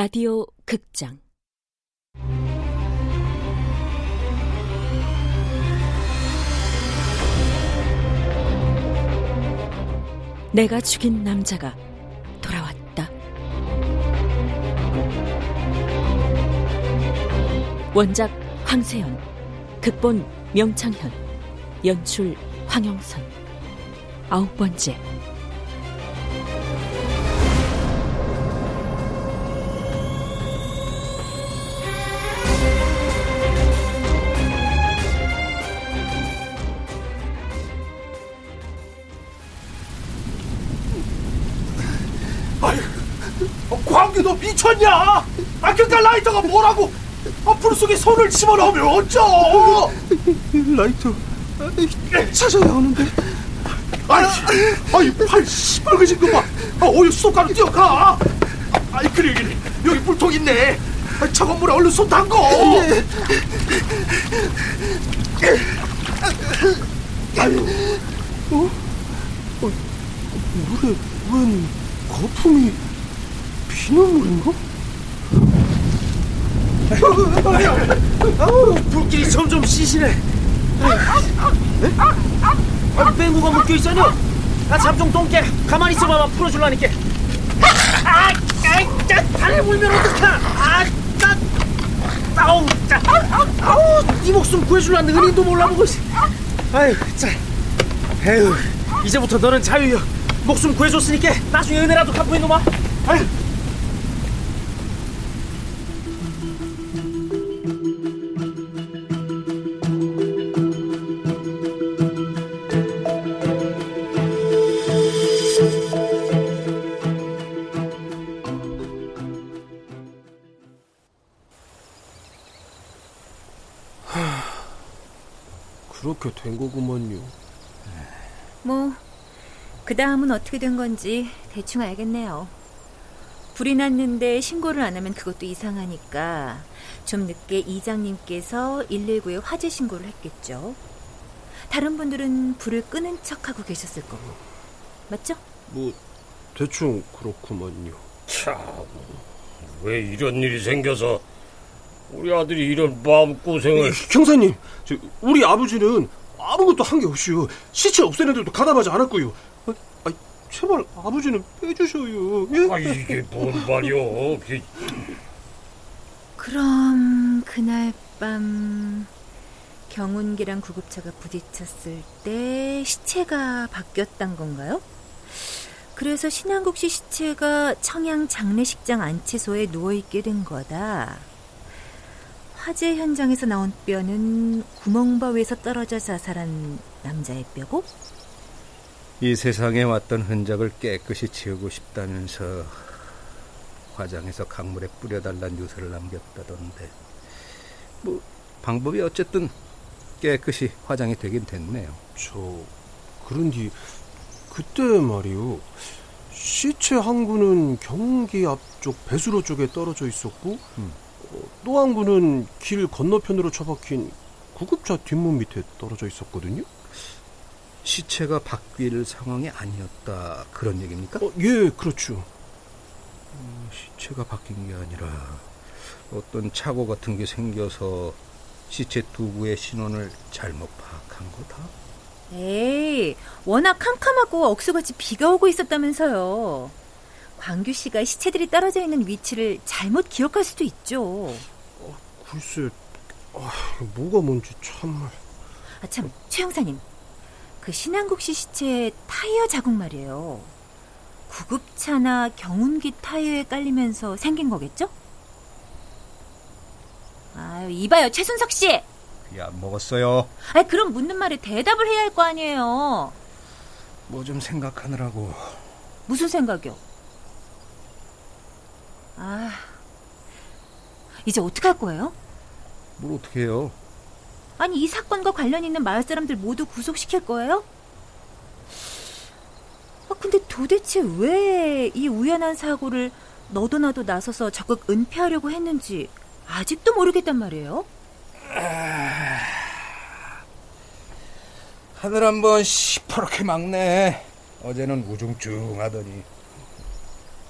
라디오 극장 내가 죽인 남자가 돌아왔다. 원작 황세연, 극본 명창현, 연출 황영선. 아홉 번째. 미쳤냐? 아 그니까 라이터가 뭐라고? 아불 속에 손을 집어넣으면 어쩌? 라이터 찾아야 하는데 아이, 아이 팔 시뻘개진 거 봐. 아 어여 수도가로 뛰어가. 아이 그래 그래 여기 불통 있네. 아, 차가운 물에 얼른 손 담궈. 아유, 어? 어 물에 웬 거품이 피눈물인가? 아우 불길이 점점 시시네. 아, 뺑구가 묶여 있어요. 아, 잠좀 똥개. 가만히 있어봐봐. 풀어줄라니까. 아, 아, 짜, 발에 물면 어떡하? 아, 짜, 아우, 짜, 아우, 네 목숨 구해줄라는 은인도 몰라보고 있어. 아유, 짜, 에휴, 이제부터 너는 자유여. 목숨 구해줬으니까 나중에 은혜라도 갚고 놈아. 아유. 다음은 어떻게 된 건지 대충 알겠네요. 불이 났는데 신고를 안 하면 그것도 이상하니까 좀 늦게 이장님께서 119에 화재 신고를 했겠죠. 다른 분들은 불을 끄는 척하고 계셨을 거고. 맞죠? 뭐 대충 그렇구먼요. 참, 왜 이런 일이 생겨서 우리 아들이 이런 마음고생을... 형사님, 저, 우리 아버지는 아무것도 한 게 없이요. 시체 없애는 데도 가담하지 않았고요. 제발 아버지는 빼주셔요. 예? 아, 이게 뭔 말이오. 그... 그럼 그날 밤 경운기랑 구급차가 부딪혔을 때 시체가 바뀌었단 건가요? 그래서 신한국 씨 시체가 청양 장례식장 안치소에 누워 있게 된 거다. 화재 현장에서 나온 뼈는 구멍바위에서 떨어져 자살한 남자의 뼈고? 이 세상에 왔던 흔적을 깨끗이 지우고 싶다면서 화장해서 강물에 뿌려달란 유서를 남겼다던데 뭐 방법이 어쨌든 깨끗이 화장이 되긴 됐네요. 저 그런디 그때 말이요. 시체 한 구는 경기 앞쪽 배수로 쪽에 떨어져 있었고 음. 어, 또한 구는 길 건너편으로 처박힌 구급차 뒷문 밑에 떨어져 있었거든요. 시체가 바뀔 상황이 아니었다 그런 얘기입니까? 어, 예, 그렇죠. 어, 시체가 바뀐 게 아니라 어떤 착오 같은 게 생겨서 시체 두 구의 신원을 잘못 파악한 거다. 에이, 워낙 캄캄하고 억수같이 비가 오고 있었다면서요. 광규 씨가 시체들이 떨어져 있는 위치를 잘못 기억할 수도 있죠. 글쎄, 아, 뭐가 뭔지 참말. 아, 참, 최 형사님. 그 신한국 씨 시체에 타이어 자국 말이에요. 구급차나 경운기 타이어에 깔리면서 생긴 거겠죠? 아유, 이봐요, 최순석 씨! 야 먹었어요. 아 그럼 묻는 말에 대답을 해야 할 거 아니에요. 뭐 좀 생각하느라고. 무슨 생각이요? 아, 이제 어떡할 거예요? 뭘 어떻게 해요? 아니, 이 사건과 관련 있는 마을 사람들 모두 구속시킬 거예요? 아, 근데 도대체 왜 이 우연한 사고를 너도 나도 나서서 적극 은폐하려고 했는지 아직도 모르겠단 말이에요? 하늘 한번 시퍼렇게 막네. 어제는 우중충하더니.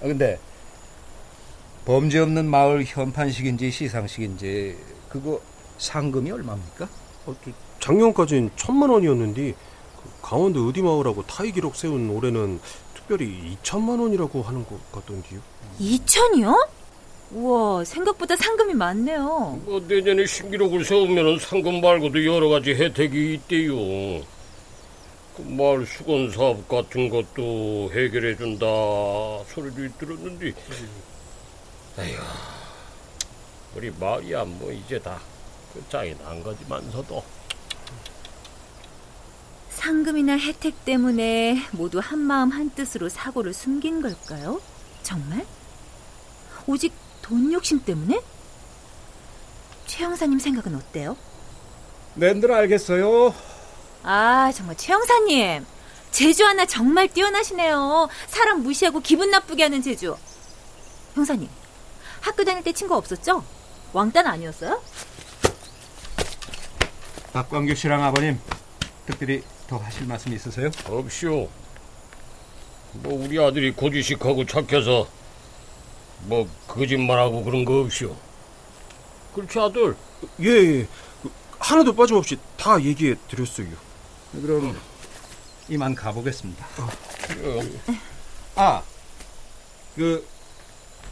아 근데 범죄 없는 마을 현판식인지 시상식인지 그거 상금이 얼마입니까? 어, 저 작년까진 천만 원이었는데 그 강원도 어디마을하고 타이 기록 세운 올해는 특별히 2천만 원이라고 하는 것 같던데요. 2천이요? 우와, 생각보다 상금이 많네요. 뭐 내년에 신기록을 세우면 상금 말고도 여러 가지 혜택이 있대요. 그 마을 수건 사업 같은 것도 해결해 준다 소리도 들었는데, 에휴, 우리 마을이야 뭐 이제 다 끝장이 난 거지만서도. 상금이나 혜택 때문에 모두 한 마음 한 뜻으로 사고를 숨긴 걸까요? 정말? 오직 돈 욕심 때문에? 최 형사님 생각은 어때요? 낸들 알겠어요. 아, 정말 최 형사님. 제주 하나 정말 뛰어나시네요. 사람 무시하고 기분 나쁘게 하는 제주. 형사님, 학교 다닐 때 친구 없었죠? 왕따는 아니었어요? 박광규 씨랑 아버님 특별히 더 하실 말씀 있으세요? 없쇼. 뭐 우리 아들이 고지식하고 착해서 뭐 거짓말하고 그런 거 없쇼. 그렇지 아들? 예, 예. 그, 하나도 빠짐없이 다 얘기해 드렸어요. 그럼 이만 가보겠습니다. 어. 아, 그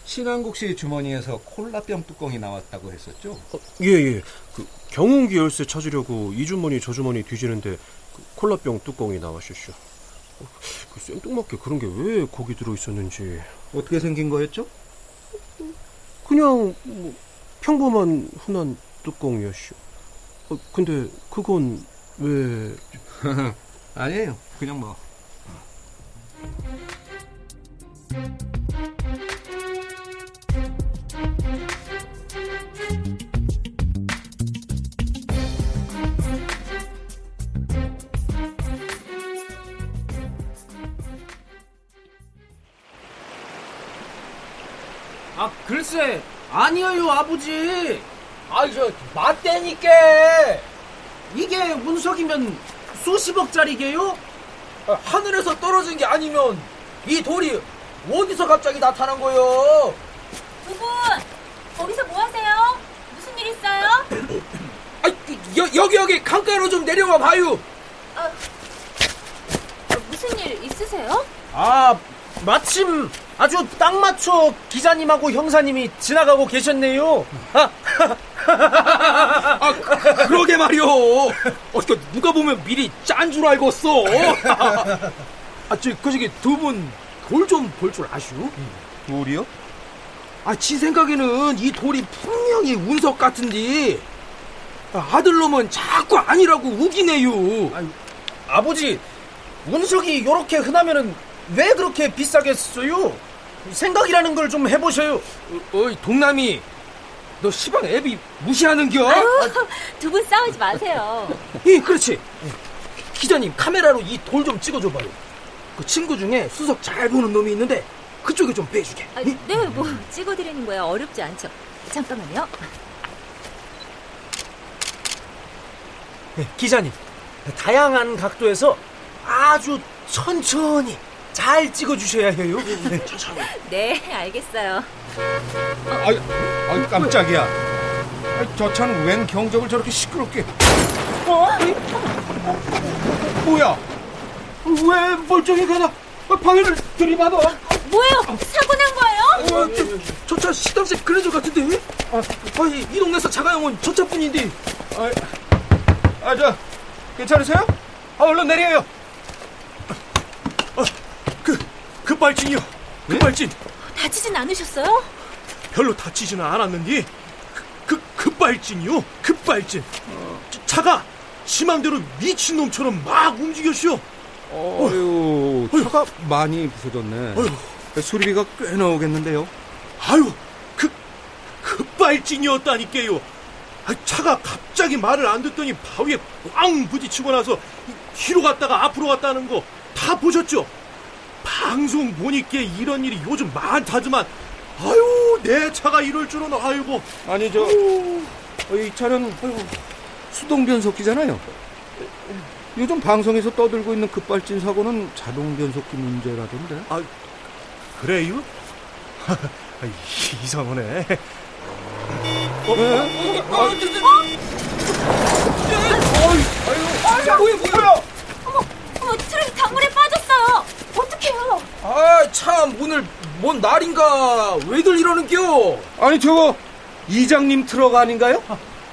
신한국 씨 주머니에서 콜라병 뚜껑이 나왔다고 했었죠? 어, 예, 예. 그 경운기 열쇠 찾으려고 이 주머니 저 주머니 뒤지는데 그 콜라병 뚜껑이 나왔었죠. 어, 그 생뚱맞게 그런 게 왜 거기 들어 있었는지 어떻게 생긴 거였죠? 그냥 뭐 평범한 흔한 뚜껑이었죠. 어, 근데 그건 왜 아니에요. 그냥 뭐. 글쎄 아니에요 아버지 아이 저 맞대니까 이게 운석이면 수십억짜리게요? 아, 하늘에서 떨어진 게 아니면 이 돌이 어디서 갑자기 나타난 거요? 두 분, 거기서 뭐 하세요? 무슨 일 있어요? 아, 여, 여기 여기 강가로 좀 내려와 봐요. 무슨 일 있으세요? 아 마침 아주 딱 맞춰 기자님하고 형사님이 지나가고 계셨네요. 아, 그러게 말이오. 어, 그 누가 보면 미리 짠 줄 알겠어. 아, 저, 그 저기 두 분 돌 좀 볼 줄 아슈? 돌이요? 아, 지 생각에는 이 돌이 분명히 운석 같은데 아, 아들놈은 자꾸 아니라고 우기네요. 아버지, 운석이 이렇게 흔하면은 왜 그렇게 비싸게 써요? 생각이라는 걸 좀 해보셔요. 어, 이 동남이, 너 시방 애비 무시하는겨? 두 분 싸우지 마세요. 예, 그렇지. 기자님 카메라로 이 돌 좀 찍어줘봐요. 그 친구 중에 수석 잘 보는 놈이 있는데 그쪽에 좀 빼주게. 아, 네, 뭐 찍어드리는 거야 어렵지 않죠. 잠깐만요. 네, 기자님, 다양한 각도에서 아주 천천히 잘 찍어주셔야 해요. 네, 천천히. 네, 알겠어요. 아이, 아이 깜짝이야. 아이, 저 차는 웬 경적을 저렇게 시끄럽게. 어? 뭐야? 왜 멀쩡히 가나 방해를 들이받아? 뭐예요? 사고 난 거예요? 어, 저차 시당색 그래저 같은데? 아, 아 이, 이 동네에서 자가용은 저 차뿐인데. 아, 저 괜찮으세요? 아, 얼른 내려요. 그 급발진이요. 급발진. 다치진 않으셨어요? 별로 다치지는 않았는데 그, 그 급발진이요. 급발진. 차- 차가 심함대로 미친놈처럼 막 움직였쇼. 어휴, 차가 많이 부서졌네. 수리비가 꽤 나오겠는데요. 아유, 그 급발진이었다니까요. 아, 차가 갑자기 말을 안 듣더니 바위에 꽝 부딪히고 나서 뒤로 갔다가 앞으로 갔다는 거 다 보셨죠? 방송 보니까 이런 일이 요즘 많다지만 아유 내 차가 이럴 줄은 아이고 아니 저, 어, 이 차는 수동 변속기잖아요. 요즘 방송에서 떠들고 있는 급발진 사고는 자동 변속기 문제라던데. 그래요? 아, 이상하네. 어머, 트럭이 강물에. 어떡 해요? 아, 참, 오늘 뭔 날인가? 왜들 이러는겨? 아니 저거 이장님 트럭 아닌가요?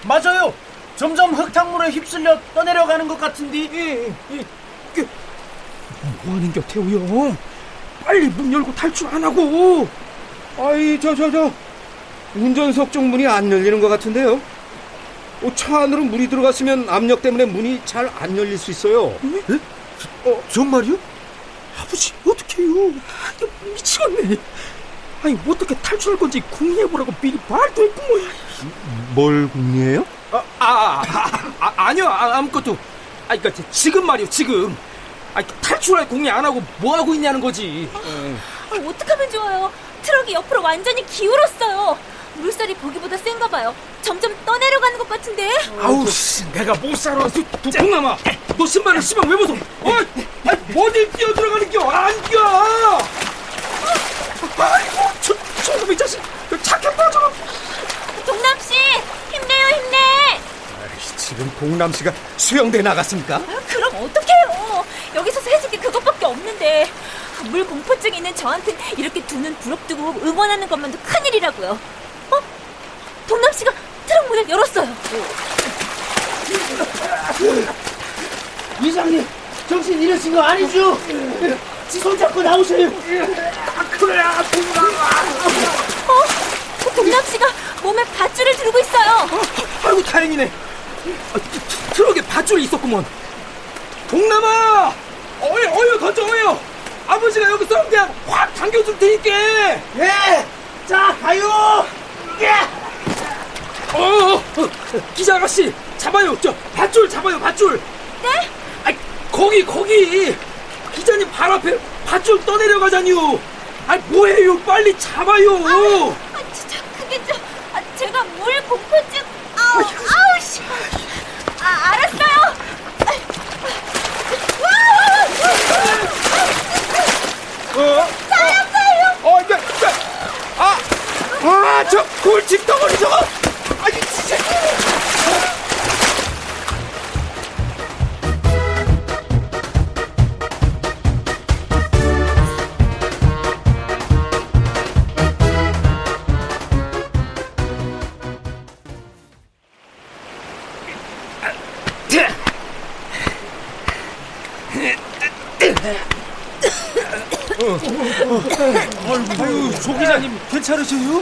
맞아요. 점점 흙탕물에 휩쓸려 떠내려가는 것 같은데. 예, 예, 그, 뭐 하는 겨, 태우 형? 빨리 문 열고 탈출 안 하고! 아이 저 저 저 운전석 쪽 문이 안 열리는 것 같은데요. 어, 차 안으로 물이 들어갔으면 압력 때문에 문이 잘 안 열릴 수 있어요. 어, 정말요? 아버지, 어떡해요? 아, 미치겠네. 아니, 어떻게 탈출할 건지 궁리해보라고 미리 말도 했구먼. 뭘 궁리해요? 아, 아, 아, 아, 니요 아, 아무것도. 아, 그니까, 지금 말이요, 지금. 아, 탈출할 궁리 안 하고 뭐 하고 있냐는 거지. 아, 어떡하면 좋아요? 트럭이 옆으로 완전히 기울었어요. 물살이 보기보다 센가 봐요. 점점 떠내려가는 것 같은데. 아우, 씨, 내가 못 살아. 두, 두, 동남아, 너 신발을 씨발 왜 벗어? 어, 아이, 어딜 뛰어 들어가는 겨? 안 겨! 아이고, 저, 저놈의 자식, 착해 빠져. 동남 씨, 힘내요, 힘내. 지금 동남 씨가 수영대 나갔습니까? 아, 그럼 어떡해요? 여기서 해줄 게 그것밖에 없는데. 물 공포증 있는 저한테 이렇게 두 눈 부릅뜨고 응원하는 것만도 큰일이라고요. 어? 동남 씨가 트럭 문을 열었어요. 이장님, 정신 잃으신 거 아니죠? 지손 잡고 나오세요. 어? 동남 씨가 몸에 밧줄을 들고 있어요. 아이고, 다행이네. 아, 트- 트- 트럭에 밧줄이 있었구먼. 동남아! 어여, 어여, 던져, 어여! 아버지가 여기 썰대한 확 당겨줄 테니까! 예! 자, 가요! 예! 어, 어, 어, 기자 아가씨, 잡아요. 저, 밧줄 잡아요, 밧줄. 네? 아, 거기, 거기. 기자님 발 앞에 밧줄 떠내려가자니요. 아, 뭐해요? 빨리 잡아요. 아, 진짜 그게 좀 아, 제가 물 공포증 아우 아우 씨. 아유, 조 기자님 괜찮으세요?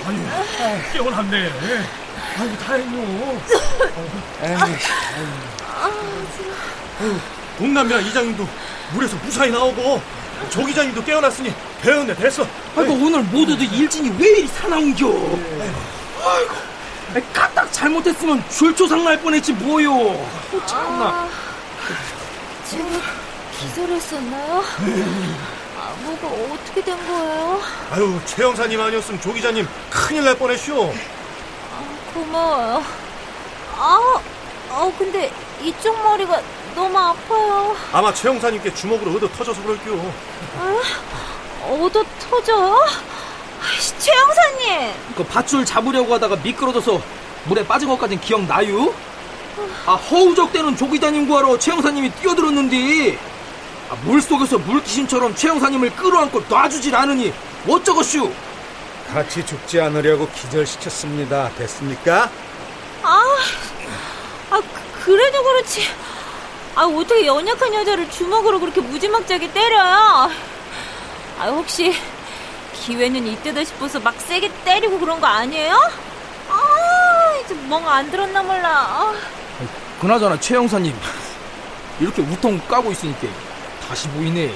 깨어났네. 아유, 다행이요. 동남이랑 이장님도 물에서 무사히 나오고 조 기자님도 깨어났으니 되었네 됐어. 아이고, 오늘 모두들 일진이 왜 이리 사나운겨? 아이고, 아이, 까딱 잘못했으면 줄초상 날 뻔했지, 뭐요. 어, 참나. 제가 기절했었나요? 아, 뭐가 어떻게 된 거예요? 아유 최 형사님 아니었으면 조 기자님 큰일 날 뻔했쇼. 고마워요. 아, 어 근데 이쪽 머리가 너무 아파요. 아마 최 형사님께 주먹으로 얻어 터져서 그럴게요. 얻어 터져요? 아이씨, 최 형사님. 그 밧줄 잡으려고 하다가 미끄러져서 물에 빠진 것까진 기억나요? 아 허우적대는 조 기자님 구하러 최영사님이 뛰어들었는데 아, 물속에서 물귀신처럼 최영사님을 끌어안고 놔주질 않으니 어쩌겠슈 같이 죽지 않으려고 기절시켰습니다. 됐습니까? 아, 아 그, 그래도 그렇지. 아 어떻게 연약한 여자를 주먹으로 그렇게 무지막지하게 때려요? 아 혹시 기회는 이때다 싶어서 막 세게 때리고 그런 거 아니에요? 아 이제 뭔가 안 들었나 몰라. 아, 그나저나 최영사님 이렇게 우통 까고 있으니까 다시 보이네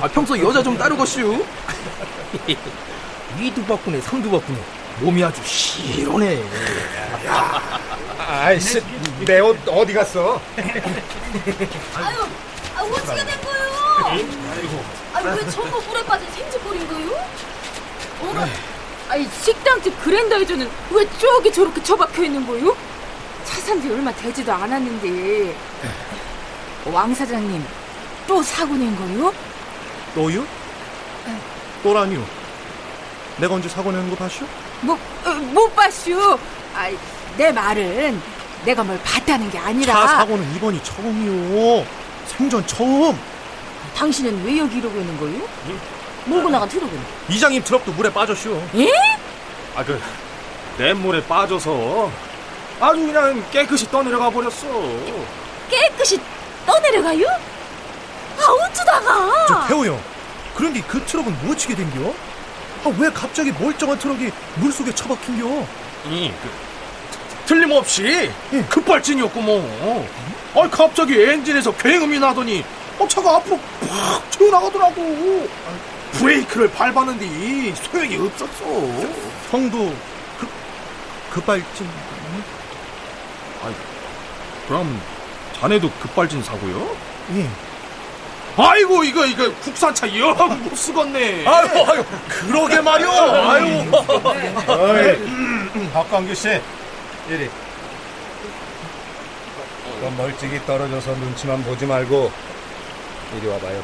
아 평소 여자 좀 따르겠슈 위도 바꾸네 상도 바꾸네 몸이 아주 시원해 아이씨, 내 옷 어디 갔어? 아유, 아, 어떻게 된 거예요? 아니 왜 전부 물에 빠진 생쥐꼴인 거요? 어? 아니 식당집 그랜더이저는 왜 저기 저렇게 처박혀 있는 거요? 차산지 얼마 되지도 않았는데 왕 사장님 또 사고 낸 거요? 또요? 또라니요? 내가 언제 사고 내는 거 봤슈? 뭐, 어, 못 봤슈. 아, 내 말은 내가 뭘 봤다는 게 아니라. 차 사고는 이번이 처음이요. 생전 처음. 당신은 왜 여기 이러고 있는 거요? 몰고 나간 트럭은? 이장님 트럭도 물에 빠졌슈. 예? 아, 그, 냇물에 빠져서 아주 그냥 깨끗이 떠내려가 버렸어. 깨끗이 떠내려가요? 아, 어쩌다가? 저 태호 형. 그런데 그 트럭은 뭐 치게 된겨? 아, 왜 갑자기 멀쩡한 트럭이 물속에 처박힌겨? 이, 그, 틀림없이 급발진이었고 뭐. 아, 갑자기 엔진에서 굉음이 나더니 어, 차가 앞으로 팍 튀어나가더라고. 브레이크를 밟았는데 소용이 없었어. 형도 급, 급발진. 그럼 자네도 급발진 사고요? 예. 아이고 이거 이거 국산차 영못 쓰겠네. 아유, 아유, 그러게 말이오. 아유. 어이, 박광규 씨, 이리. 너 멀찍이 떨어져서 눈치만 보지 말고 이리 와봐요.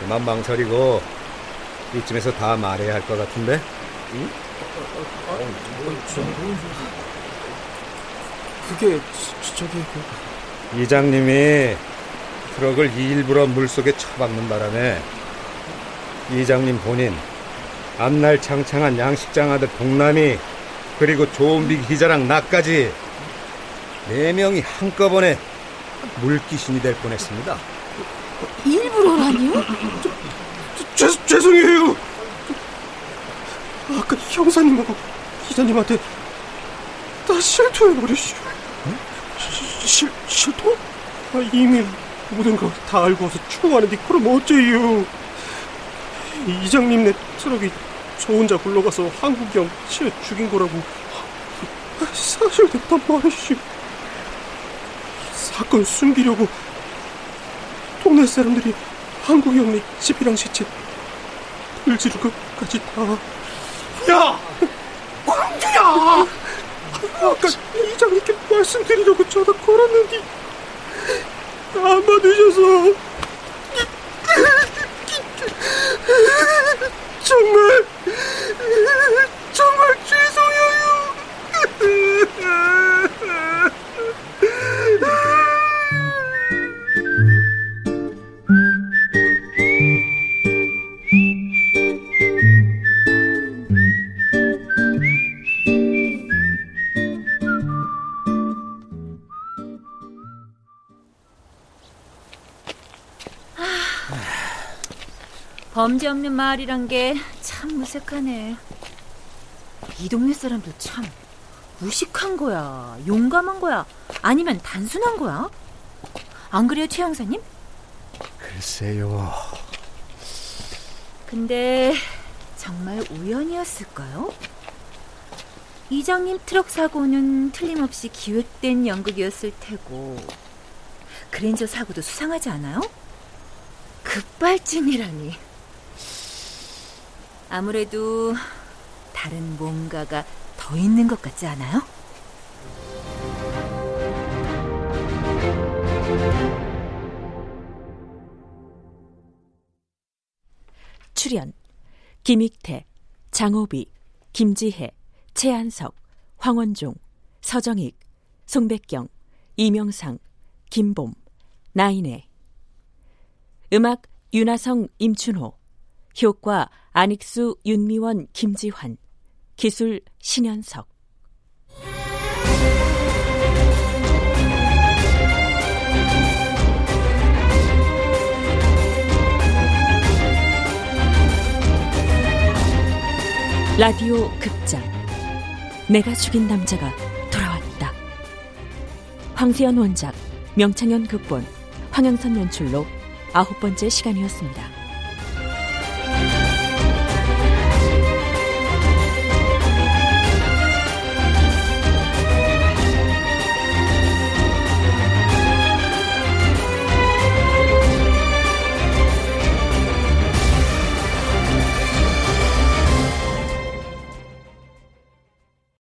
그만 망설이고 이쯤에서 다 말해야 할 것 같은데. 그게 저기 그 이장님이 트럭을 일부러 물속에 처박는 바람에 이장님 본인, 앞날 창창한 양식장 아들 동남이 그리고 조은비 기자랑 나까지 네 명이 한꺼번에 물귀신이 될 뻔했습니다. 일부러라니요? 죄, 죄송해요. 아까 형사님하고 기자님한테 다 실토해버렸슈. 실, 실토? 아, 이미 모든 걸 다 알고서 추궁하는데 그럼 어째요? 이장님네 트럭이 저 혼자 굴러가서 한국이 형 치어 죽인 거라고 사실 됐단 말이슈. 사건 숨기려고 동네 사람들이 한국이 형네 집이랑 시체 불지른 것까지 다. 야! 광주야! 아까 이장님께 말씀드리 범죄 없는 마을이란 게 참 무색하네. 이 동네 사람들 참 무식한 거야, 용감한 거야, 아니면 단순한 거야? 안 그래요, 최 형사님? 글쎄요. 근데 정말 우연이었을까요? 이장님 트럭 사고는 틀림없이 기획된 연극이었을 테고 그랜저 사고도 수상하지 않아요? 급발진이라니. 아무래도 다른 뭔가가 더 있는 것 같지 않아요? 출연 김익태, 장호비, 김지혜, 최한석, 황원종, 서정익, 송백경, 이명상, 김봄, 나인애 음악 윤하성, 임춘호 효과 안익수, 윤미원, 김지환 기술 신현석 라디오 극장 내가 죽인 남자가 돌아왔다. 황세연 원작, 명창현 극본, 황영선 연출로 아홉 번째 시간이었습니다.